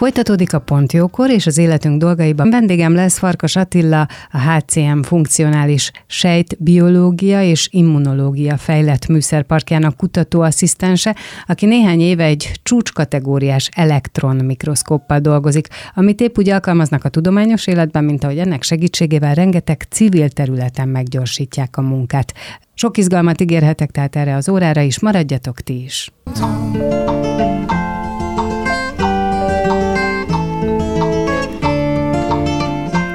Folytatódik a Pontjókor, és az életünk dolgaiban vendégem lesz Farkas Attila, a HCM funkcionális sejtbiológia és immunológia fejlett műszerparkjának kutatóasszisztense, aki néhány éve egy csúcskategóriás elektron mikroszkóppal dolgozik, amit épp úgy alkalmaznak a tudományos életben, mint ahogy ennek segítségével rengeteg civil területen meggyorsítják a munkát. Sok izgalmat ígérhetek tehát erre az órára is, maradjatok ti is.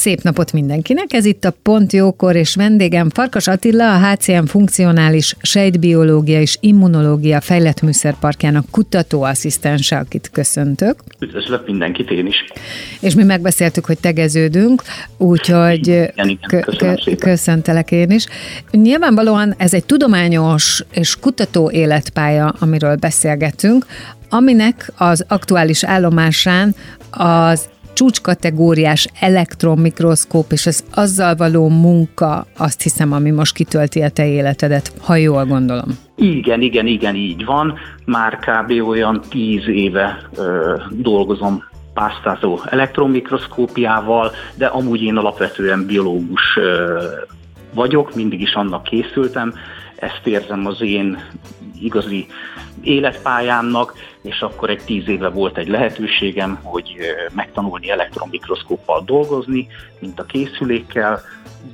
Szép napot mindenkinek! Ez itt a Pont Jókor, és vendégem Farkas Attila, a HCM funkcionális sejtbiológia és immunológia fejlett műszerparkjának kutatóasszisztense, akit köszöntök. Üdvözlök mindenkit én is. És mi megbeszéltük, hogy tegeződünk, úgyhogy igen, igen, kö- köszöntelek én is. Nyilvánvalóan ez egy tudományos és kutató életpálya, amiről beszélgetünk, aminek az aktuális állomásán az csúcskategóriás elektronmikroszkóp és az azzal való munka, azt hiszem, ami most kitölti a te életedet, ha jól gondolom. Igen, igen, igen, így van. Már kb. olyan tíz éve ö, dolgozom pásztázó elektronmikroszkópiával, de amúgy én alapvetően biológus ö, vagyok, mindig is annak készültem, ezt érzem az én igazi életpályámnak, és akkor egy tíz éve volt egy lehetőségem, hogy megtanulni elektronmikroszkóppal dolgozni, mint a készülékkel,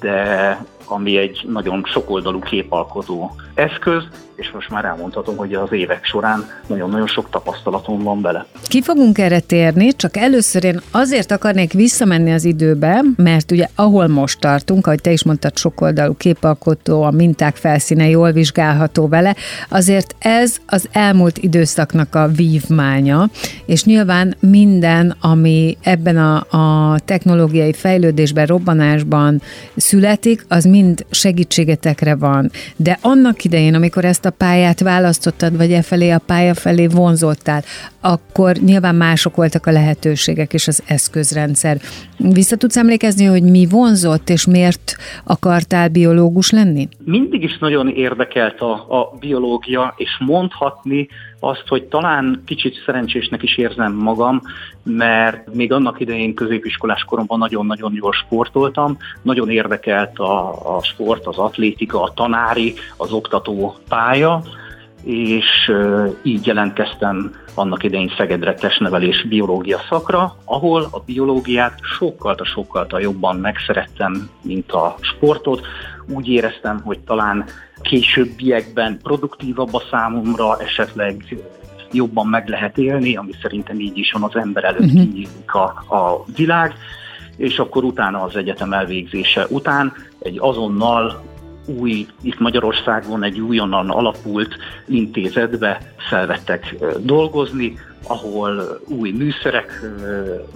de ami egy nagyon sokoldalú képalkotó eszköz, és most már elmondhatom, hogy az évek során nagyon-nagyon sok tapasztalatom van bele. Ki fogunk erre térni, csak először én azért akarnék visszamenni az időbe, mert ugye ahol most tartunk, ahogy te is mondtad, sokoldalú képalkotó, a minták felszíne jól vizsgálható vele, azért ez az elmúlt időszaknak a vívmánya, és nyilván minden, ami ebben a, a technológiai fejlődésben, robbanásban születik, az mind segítségetekre van. De annak idején, amikor ezt a pályát választottad, vagy e felé a pálya felé vonzottál, akkor nyilván mások voltak a lehetőségek és az eszközrendszer. Vissza tudsz emlékezni, hogy mi vonzott, és miért akartál biológus lenni? Mindig is nagyon érdekelt a, a biológia, és mondhatni azt, hogy talán kicsit szerencsésnek is érzem magam, mert még annak idején középiskolás koromban nagyon-nagyon jól sportoltam, nagyon érdekelt a, a sport, az atlétika, a tanári, az oktató pálya, és így jelentkeztem annak idején Szegedre testnevelés biológia szakra, ahol a biológiát sokkal sokkal jobban megszerettem, mint a sportot. Úgy éreztem, hogy talán későbbiekben produktívabb a számomra, esetleg jobban meg lehet élni, ami szerintem így is van az ember előtt uh-huh. kinyílik a, a világ, és akkor utána az egyetem elvégzése után egy azonnal új, itt Magyarországon egy újonnan alapult intézetbe felvettek dolgozni, ahol új műszerek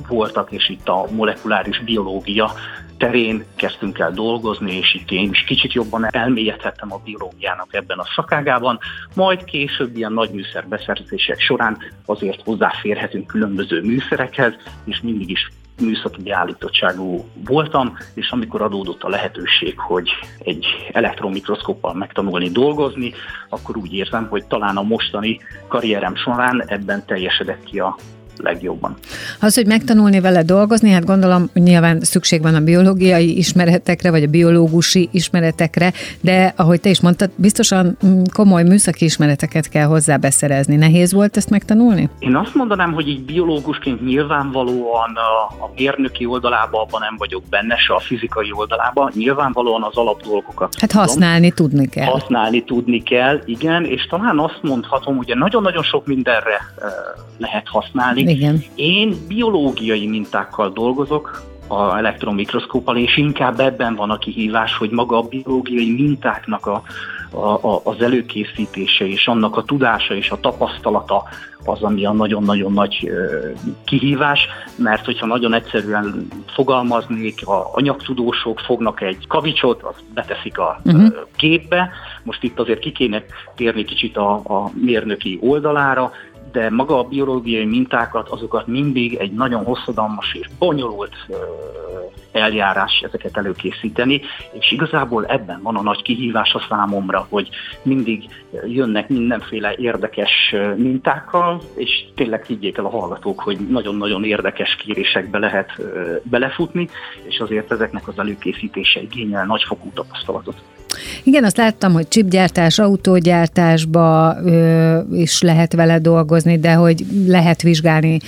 voltak, és itt a molekuláris biológia terén kezdtünk el dolgozni, és itt én is kicsit jobban elmélyedhettem a biológiának ebben a szakágában, majd később ilyen nagy műszerbeszerzések során azért hozzáférhetünk különböző műszerekhez, és mindig is műszaki beállítottságú voltam, és amikor adódott a lehetőség, hogy egy elektronmikroszkóppal megtanulni dolgozni, akkor úgy érzem, hogy talán a mostani karrierem során ebben teljesedett ki a legjobban. Az, hogy megtanulni vele dolgozni, hát gondolom, nyilván szükség van a biológiai ismeretekre, vagy a biológusi ismeretekre, de ahogy te is mondtad, biztosan mm, komoly műszaki ismereteket kell hozzá beszerezni. Nehéz volt ezt megtanulni? Én azt mondanám, hogy így biológusként nyilvánvalóan a, a mérnöki oldalában abban nem vagyok benne, se a fizikai oldalában. Nyilvánvalóan az alapdolgokat. Hát használni tudom. tudni kell. Használni tudni kell, igen, és talán azt mondhatom, hogy nagyon-nagyon sok mindenre lehet használni. Igen. Én biológiai mintákkal dolgozok, a elektromikroszkóppal, és inkább ebben van a kihívás, hogy maga a biológiai mintáknak a, a, a, az előkészítése és annak a tudása és a tapasztalata az, ami a nagyon-nagyon nagy kihívás, mert hogyha nagyon egyszerűen fogalmaznék, a anyagtudósok fognak egy kavicsot, azt beteszik a uh-huh. képbe, most itt azért ki kéne térni kicsit a, a mérnöki oldalára, de maga a biológiai mintákat, azokat mindig egy nagyon hosszadalmas és bonyolult eljárás ezeket előkészíteni, és igazából ebben van a nagy kihívás a számomra, hogy mindig jönnek mindenféle érdekes mintákkal, és tényleg higgyék el a hallgatók, hogy nagyon-nagyon érdekes kérésekbe lehet belefutni, és azért ezeknek az előkészítése igényel nagyfokú tapasztalatot. Igen, azt láttam, hogy chipgyártás, autógyártásba ö, is lehet vele dolgozni, de hogy lehet vizsgálni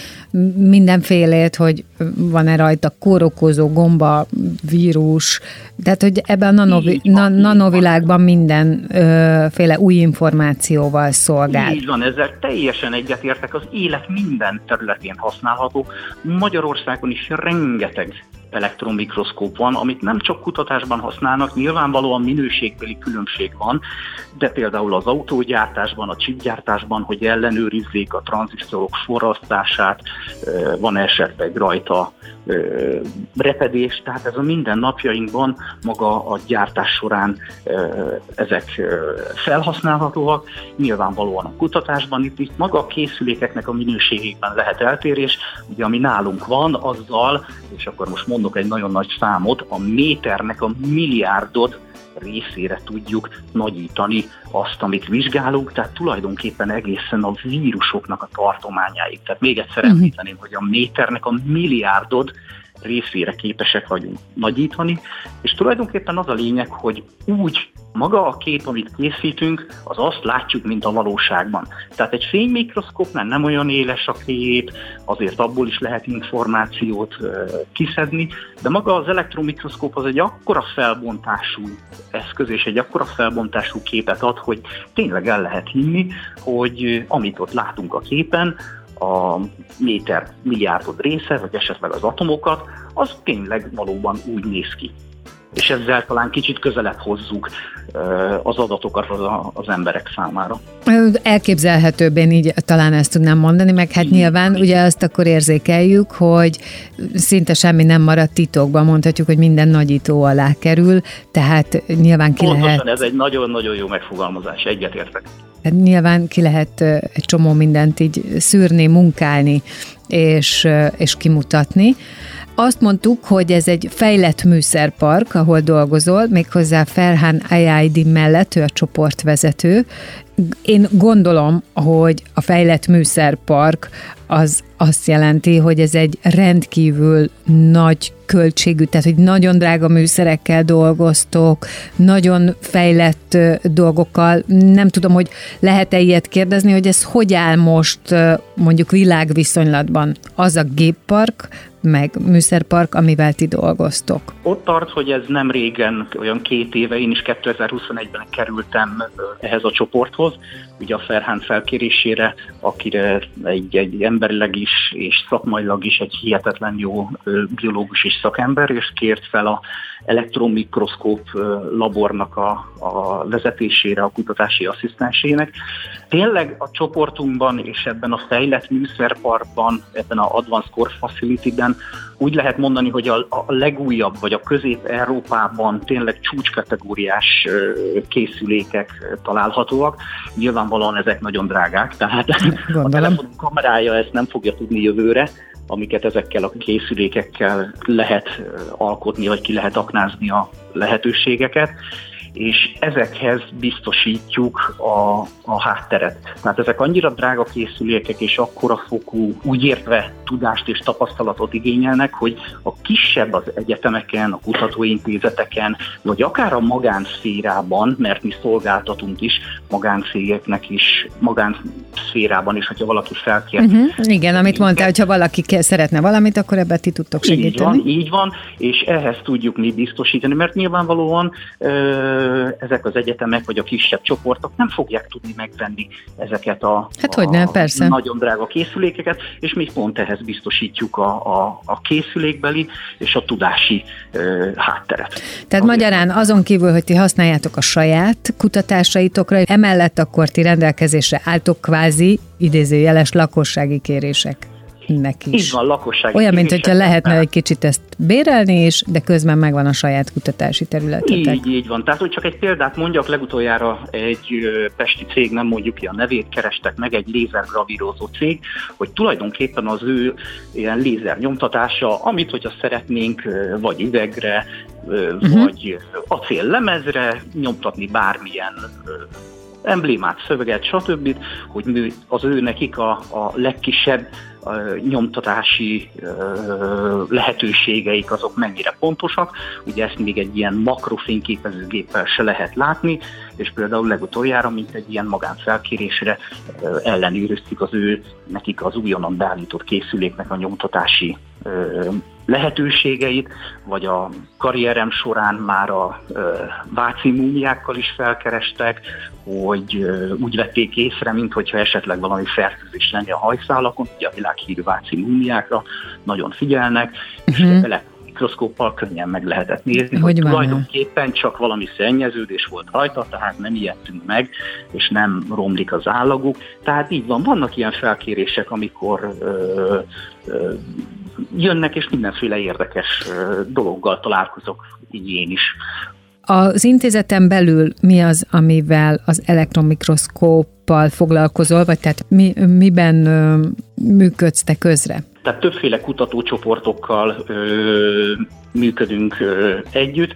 mindenfélét, hogy van-e rajta kórokozó, gomba, vírus, tehát hogy ebben a nanovi, na, nanovilágban mindenféle új információval szolgál. Így van, ezzel teljesen egyetértek, az élet minden területén használható. Magyarországon is rengeteg elektromikroszkóp van, amit nem csak kutatásban használnak, nyilvánvalóan minőségbeli különbség van, de például az autógyártásban, a chipgyártásban, hogy ellenőrizzék a tranzisztorok forrasztását, van esetleg rajta repedés, tehát ez a mindennapjainkban maga a gyártás során ezek felhasználhatóak, nyilvánvalóan a kutatásban itt, itt maga a készülékeknek a minőségében lehet eltérés, ugye ami nálunk van, azzal, és akkor most mondok egy nagyon nagy számot, a méternek a milliárdod részére tudjuk nagyítani azt, amit vizsgálunk, tehát tulajdonképpen egészen a vírusoknak a tartományáig. Tehát még egyszer mhm. említeném, hogy a méternek a milliárdod részére képesek vagyunk nagyítani, és tulajdonképpen az a lényeg, hogy úgy maga a kép, amit készítünk, az azt látjuk, mint a valóságban. Tehát egy fénymikroszkópnál nem olyan éles a kép, azért abból is lehet információt kiszedni, de maga az elektromikroszkóp az egy akkora felbontású eszköz, és egy akkora felbontású képet ad, hogy tényleg el lehet hinni, hogy amit ott látunk a képen, a méter milliárdod része, vagy esetleg az atomokat, az tényleg valóban úgy néz ki és ezzel talán kicsit közelebb hozzuk az adatokat az, az emberek számára. Elképzelhetőbb, én így talán ezt tudnám mondani, meg hát nyilván ugye azt akkor érzékeljük, hogy szinte semmi nem maradt titokban, mondhatjuk, hogy minden nagyító alá kerül, tehát nyilván ki Pontosan, lehet... ez egy nagyon-nagyon jó megfogalmazás, egyetértek. Hát nyilván ki lehet egy csomó mindent így szűrni, munkálni és, és kimutatni. Azt mondtuk, hogy ez egy fejlett műszerpark, ahol dolgozol, méghozzá Ferhan Ayaidi mellett, ő a csoportvezető. Én gondolom, hogy a fejlett műszerpark az azt jelenti, hogy ez egy rendkívül nagy költségű, tehát hogy nagyon drága műszerekkel dolgoztok, nagyon fejlett dolgokkal. Nem tudom, hogy lehet-e ilyet kérdezni, hogy ez hogy áll most mondjuk világviszonylatban az a géppark, meg műszerpark, amivel ti dolgoztok? Ott tart, hogy ez nem régen, olyan két éve, én is 2021-ben kerültem ehhez a csoporthoz, ugye a Ferhán felkérésére, akire egy, egy emberileg is és szakmailag is egy hihetetlen jó biológus és szakember, és kért fel a elektromikroszkóp labornak a, a vezetésére, a kutatási asszisztensének. Tényleg a csoportunkban és ebben a fejlett műszerparkban, ebben a Advanced Core Facility-ben úgy lehet mondani, hogy a, a legújabb, vagy a közép-európában tényleg csúcskategóriás készülékek találhatóak. Nyilvánvalóan ezek nagyon drágák, tehát Gondolom. a telefon kamerája ezt nem fogja tudni jövőre, amiket ezekkel a készülékekkel lehet alkotni, vagy ki lehet aknázni a lehetőségeket és ezekhez biztosítjuk a, a hátteret. Tehát ezek annyira drága készülékek, és akkora fokú, úgy értve tudást és tapasztalatot igényelnek, hogy a kisebb az egyetemeken, a kutatóintézeteken, vagy akár a magánszférában, mert mi szolgáltatunk is magáncégeknek is, magánszférában is, hogyha valaki felkér. Uh-huh. Igen, amit mondtál, hogyha valaki szeretne valamit, akkor ebbe ti tudtok segíteni. Így van, így van, és ehhez tudjuk mi biztosítani, mert nyilvánvalóan ezek az egyetemek vagy a kisebb csoportok nem fogják tudni megvenni ezeket a, hát a, nem, persze. nagyon drága készülékeket, és mi pont ehhez biztosítjuk a, a, a készülékbeli és a tudási ö, hátteret. Tehát magyarán azon kívül, hogy ti használjátok a saját kutatásaitokra, emellett akkor ti rendelkezésre álltok kvázi idézőjeles lakossági kérések nek is. Így van, lakossági Olyan, mint hogyha lehetne egy kicsit ezt bérelni is, de közben megvan a saját kutatási területetek. Így, így van. Tehát, hogy csak egy példát mondjak, legutoljára egy pesti cég, nem mondjuk ki a nevét, kerestek meg, egy lézergravírozó cég, hogy tulajdonképpen az ő ilyen lézer nyomtatása, amit hogyha szeretnénk, vagy üvegre, uh-huh. vagy acél lemezre nyomtatni bármilyen emblémát, szöveget, stb., hogy az ő nekik a, a legkisebb a nyomtatási lehetőségeik azok mennyire pontosak. Ugye ezt még egy ilyen makrofényképezőgéppel se lehet látni, és például legutoljára, mint egy ilyen magánfelkérésre ellenőriztük az ő, nekik az újonnan beállított készüléknek a nyomtatási lehetőségeit, vagy a karrierem során már a váci múmiákkal is felkerestek, hogy úgy vették észre, mintha esetleg valami fertőzés lenne a hajszálakon, ugye a világhírű váci múmiákra nagyon figyelnek, uh-huh. és bele mikroszkóppal könnyen meg lehetett nézni, hogy, hogy tulajdonképpen csak valami szennyeződés volt rajta, tehát nem ijedtünk meg, és nem romlik az állaguk. Tehát így van, vannak ilyen felkérések, amikor ö, ö, jönnek, és mindenféle érdekes dologgal találkozok, így én is. Az intézeten belül mi az, amivel az elektronmikroszkóppal foglalkozol, vagy tehát mi, miben működsz te közre? Tehát többféle kutatócsoportokkal ö, működünk ö, együtt.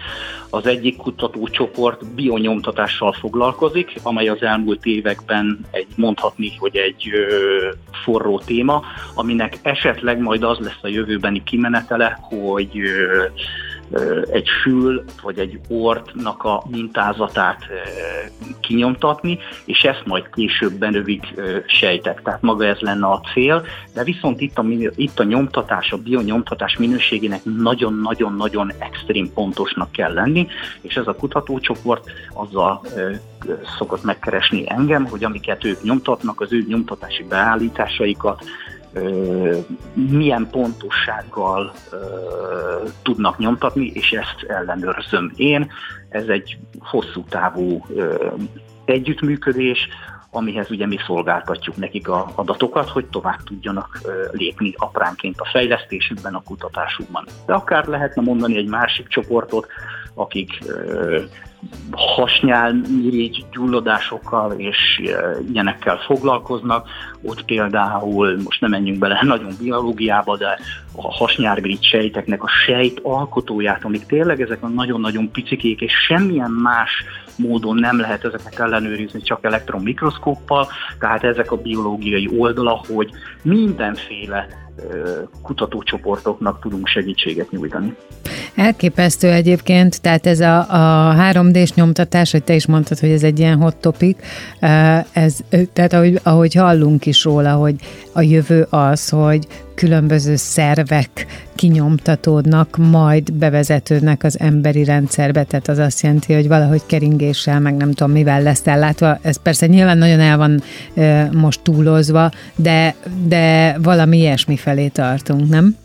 Az egyik kutatócsoport bionyomtatással foglalkozik, amely az elmúlt években egy mondhatni, hogy egy ö, forró téma, aminek esetleg majd az lesz a jövőbeni kimenetele, hogy ö, egy fül vagy egy ortnak a mintázatát kinyomtatni, és ezt majd később benövik sejtek. Tehát maga ez lenne a cél, de viszont itt a, itt a nyomtatás, a bionyomtatás minőségének nagyon-nagyon-nagyon extrém pontosnak kell lenni, és ez a kutatócsoport azzal szokott megkeresni engem, hogy amiket ők nyomtatnak, az ő nyomtatási beállításaikat milyen pontossággal tudnak nyomtatni, és ezt ellenőrzöm én. Ez egy hosszú távú együttműködés, amihez ugye mi szolgáltatjuk nekik a adatokat, hogy tovább tudjanak lépni apránként a fejlesztésükben, a kutatásukban. De akár lehetne mondani egy másik csoportot, akik hasnyálmirigy gyulladásokkal és ilyenekkel foglalkoznak. Ott például, most nem menjünk bele nagyon biológiába, de a hasnyálmirigy sejteknek a sejt alkotóját, amik tényleg ezek a nagyon-nagyon picikék, és semmilyen más módon nem lehet ezeket ellenőrizni csak elektronmikroszkóppal, tehát ezek a biológiai oldala, hogy mindenféle kutatócsoportoknak tudunk segítséget nyújtani. Elképesztő egyébként, tehát ez a, a 3D-s nyomtatás, hogy te is mondtad, hogy ez egy ilyen hot topic, ez, tehát ahogy, ahogy hallunk is róla, hogy a jövő az, hogy különböző szervek kinyomtatódnak, majd bevezetődnek az emberi rendszerbe, tehát az azt jelenti, hogy valahogy keringéssel, meg nem tudom mivel lesz ellátva. Ez persze nyilván nagyon el van e, most túlozva, de, de valami ilyesmi felé tartunk, nem?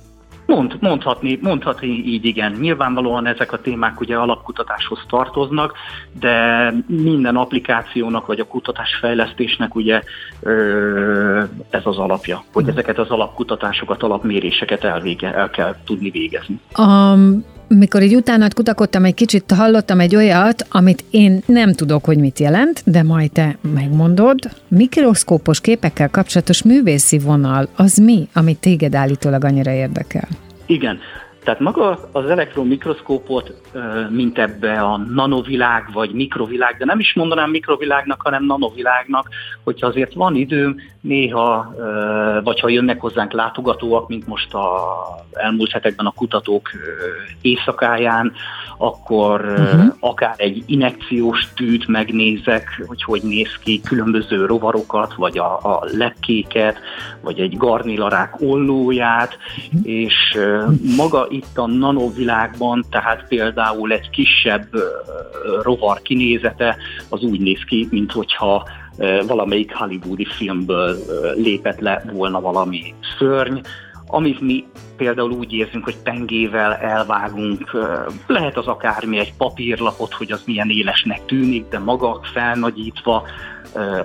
Mond, mondhatni, mondhatni így igen. Nyilvánvalóan ezek a témák ugye alapkutatáshoz tartoznak, de minden applikációnak vagy a kutatásfejlesztésnek ugye ö, ez az alapja, hogy hm. ezeket az alapkutatásokat, alapméréseket elvége, el kell tudni végezni. Um, mikor így utána kutakodtam, egy kicsit hallottam egy olyat, amit én nem tudok, hogy mit jelent, de majd te megmondod. Mikroszkópos képekkel kapcsolatos művészi vonal, az mi, amit téged állítólag annyira érdekel? Igen. Tehát maga az elektromikroszkópot, mint ebbe a nanovilág vagy mikrovilág, de nem is mondanám mikrovilágnak, hanem nanovilágnak, hogyha azért van időm, néha, vagy ha jönnek hozzánk látogatóak, mint most a elmúlt hetekben a kutatók éjszakáján, akkor uh-huh. akár egy inekciós tűt megnézek, hogy hogy néz ki, különböző rovarokat, vagy a, a lepkéket, vagy egy garnilarák ollóját, uh-huh. és maga itt a nanovilágban, tehát például egy kisebb rovar kinézete, az úgy néz ki, mint hogyha valamelyik hollywoodi filmből lépett le volna valami szörny, amit mi például úgy érzünk, hogy pengével elvágunk, lehet az akármi egy papírlapot, hogy az milyen élesnek tűnik, de maga felnagyítva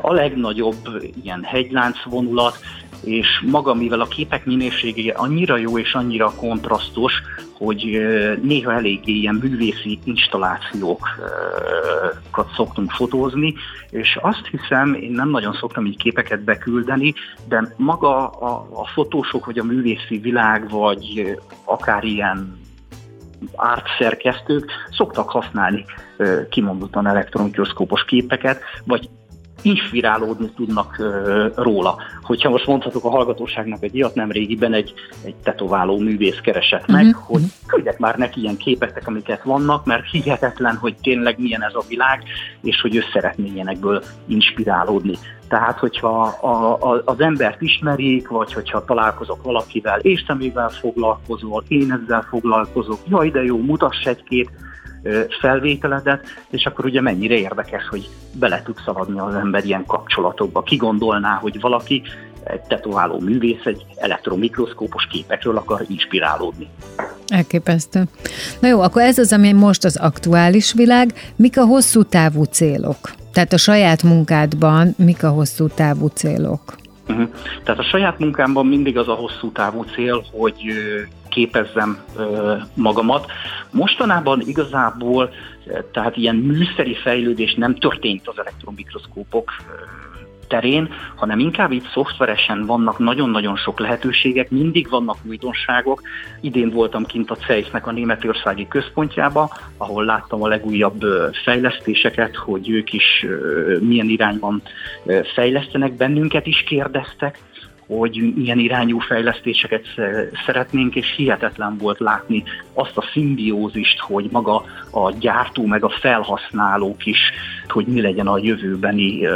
a legnagyobb ilyen hegylánc vonulat, és maga, mivel a képek minősége annyira jó és annyira kontrasztos, hogy néha eléggé ilyen művészi installációkat szoktunk fotózni, és azt hiszem, én nem nagyon szoktam így képeket beküldeni, de maga a, a fotósok, vagy a művészi világ, vagy akár ilyen ártszerkesztők szoktak használni kimondottan elektromikroszkópos képeket, vagy inspirálódni tudnak róla. Hogyha most mondhatok a hallgatóságnak egy ilyet, nem régiben egy, egy tetováló művész keresett meg, uh-huh. hogy küldjek már neki ilyen képek, amiket vannak, mert hihetetlen, hogy tényleg milyen ez a világ, és hogy ő szeretné ilyenekből inspirálódni. Tehát, hogyha a, a, az embert ismerik, vagy hogyha találkozok valakivel, és te mivel foglalkozol, én ezzel foglalkozok, jaj, de jó, mutass egy-két felvételedet, és akkor ugye mennyire érdekes, hogy bele tud szaladni az ember ilyen kapcsolatokba. Ki gondolná, hogy valaki egy tetováló művész egy elektromikroszkópos képekről akar inspirálódni. Elképesztő. Na jó, akkor ez az, ami most az aktuális világ. Mik a hosszú távú célok? Tehát a saját munkádban mik a hosszú távú célok? Uh-huh. Tehát a saját munkámban mindig az a hosszú távú cél, hogy képezzem magamat. Mostanában igazából tehát ilyen műszeri fejlődés nem történt az elektromikroszkópok terén, hanem inkább itt szoftveresen vannak nagyon-nagyon sok lehetőségek, mindig vannak újdonságok. Idén voltam kint a CEISZ-nek a németországi központjába, ahol láttam a legújabb fejlesztéseket, hogy ők is milyen irányban fejlesztenek, bennünket is kérdeztek, hogy milyen irányú fejlesztéseket szeretnénk, és hihetetlen volt látni azt a szimbiózist, hogy maga a gyártó meg a felhasználók is, hogy mi legyen a jövőbeni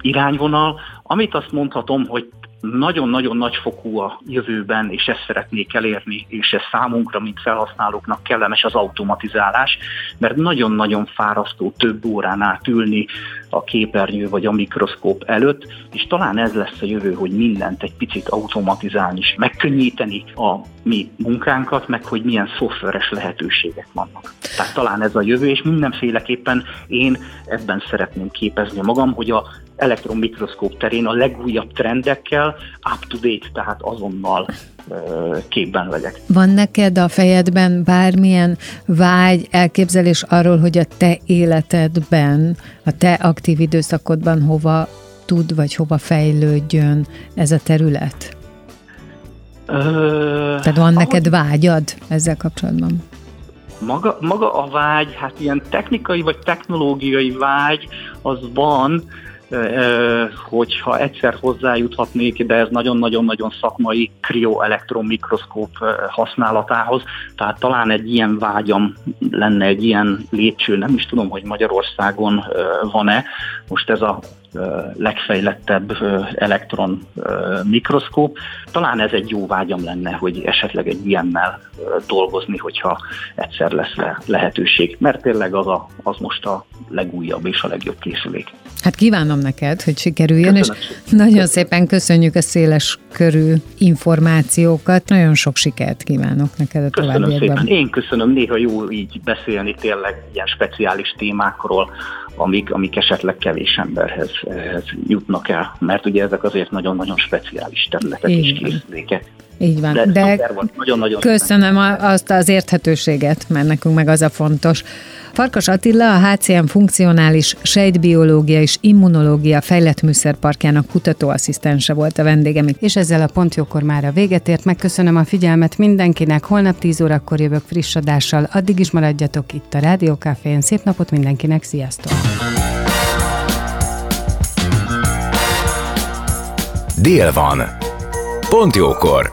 irányvonal. Amit azt mondhatom, hogy nagyon-nagyon nagyfokú a jövőben, és ezt szeretnék elérni, és ez számunkra, mint felhasználóknak kellemes az automatizálás, mert nagyon-nagyon fárasztó több órán át ülni a képernyő vagy a mikroszkóp előtt, és talán ez lesz a jövő, hogy mindent egy picit automatizálni és megkönnyíteni a mi munkánkat, meg hogy milyen szoftveres lehetőségek vannak. Tehát talán ez a jövő, és mindenféleképpen én ebben szeretném képezni magam, hogy a elektronmikroszkóp terén a legújabb trendekkel up-to-date, tehát azonnal képben legyek. Van neked a fejedben bármilyen vágy, elképzelés arról, hogy a te életedben, a te aktív időszakodban hova tud, vagy hova fejlődjön ez a terület? Ö, Tehát van neked vágyad ezzel kapcsolatban? Maga, maga a vágy, hát ilyen technikai vagy technológiai vágy, az van, hogyha egyszer hozzájuthatnék, de ez nagyon-nagyon-nagyon szakmai mikroszkóp használatához, tehát talán egy ilyen vágyam lenne, egy ilyen lépcső, nem is tudom, hogy Magyarországon van-e, most ez a legfejlettebb elektron mikroszkóp. Talán ez egy jó vágyam lenne, hogy esetleg egy ilyennel dolgozni, hogyha egyszer lesz lehetőség, mert tényleg az, a, az most a legújabb és a legjobb készülék. Hát kívánom neked, hogy sikerüljön, Köszönöm. és nagyon szépen köszönjük a széles körű információkat. Nagyon sok sikert kívánok neked a Köszönöm szépen. Én köszönöm, néha jó így beszélni tényleg ilyen speciális témákról, amik, amik esetleg kevés emberhez jutnak el, mert ugye ezek azért nagyon-nagyon speciális területek és készülékek. Így van. De, De szuper volt, nagyon-nagyon köszönöm a- azt az érthetőséget, mert nekünk meg az a fontos. Farkas Attila, a HCM funkcionális sejtbiológia és immunológia fejlett műszerparkjának kutatóasszisztense volt a vendégem. És ezzel a pontjókor már a véget ért. Megköszönöm a figyelmet mindenkinek. Holnap 10 órakor jövök friss adással. Addig is maradjatok itt a Rádió Cafén. Szép napot mindenkinek. Sziasztok! Dél van. Pont jókor.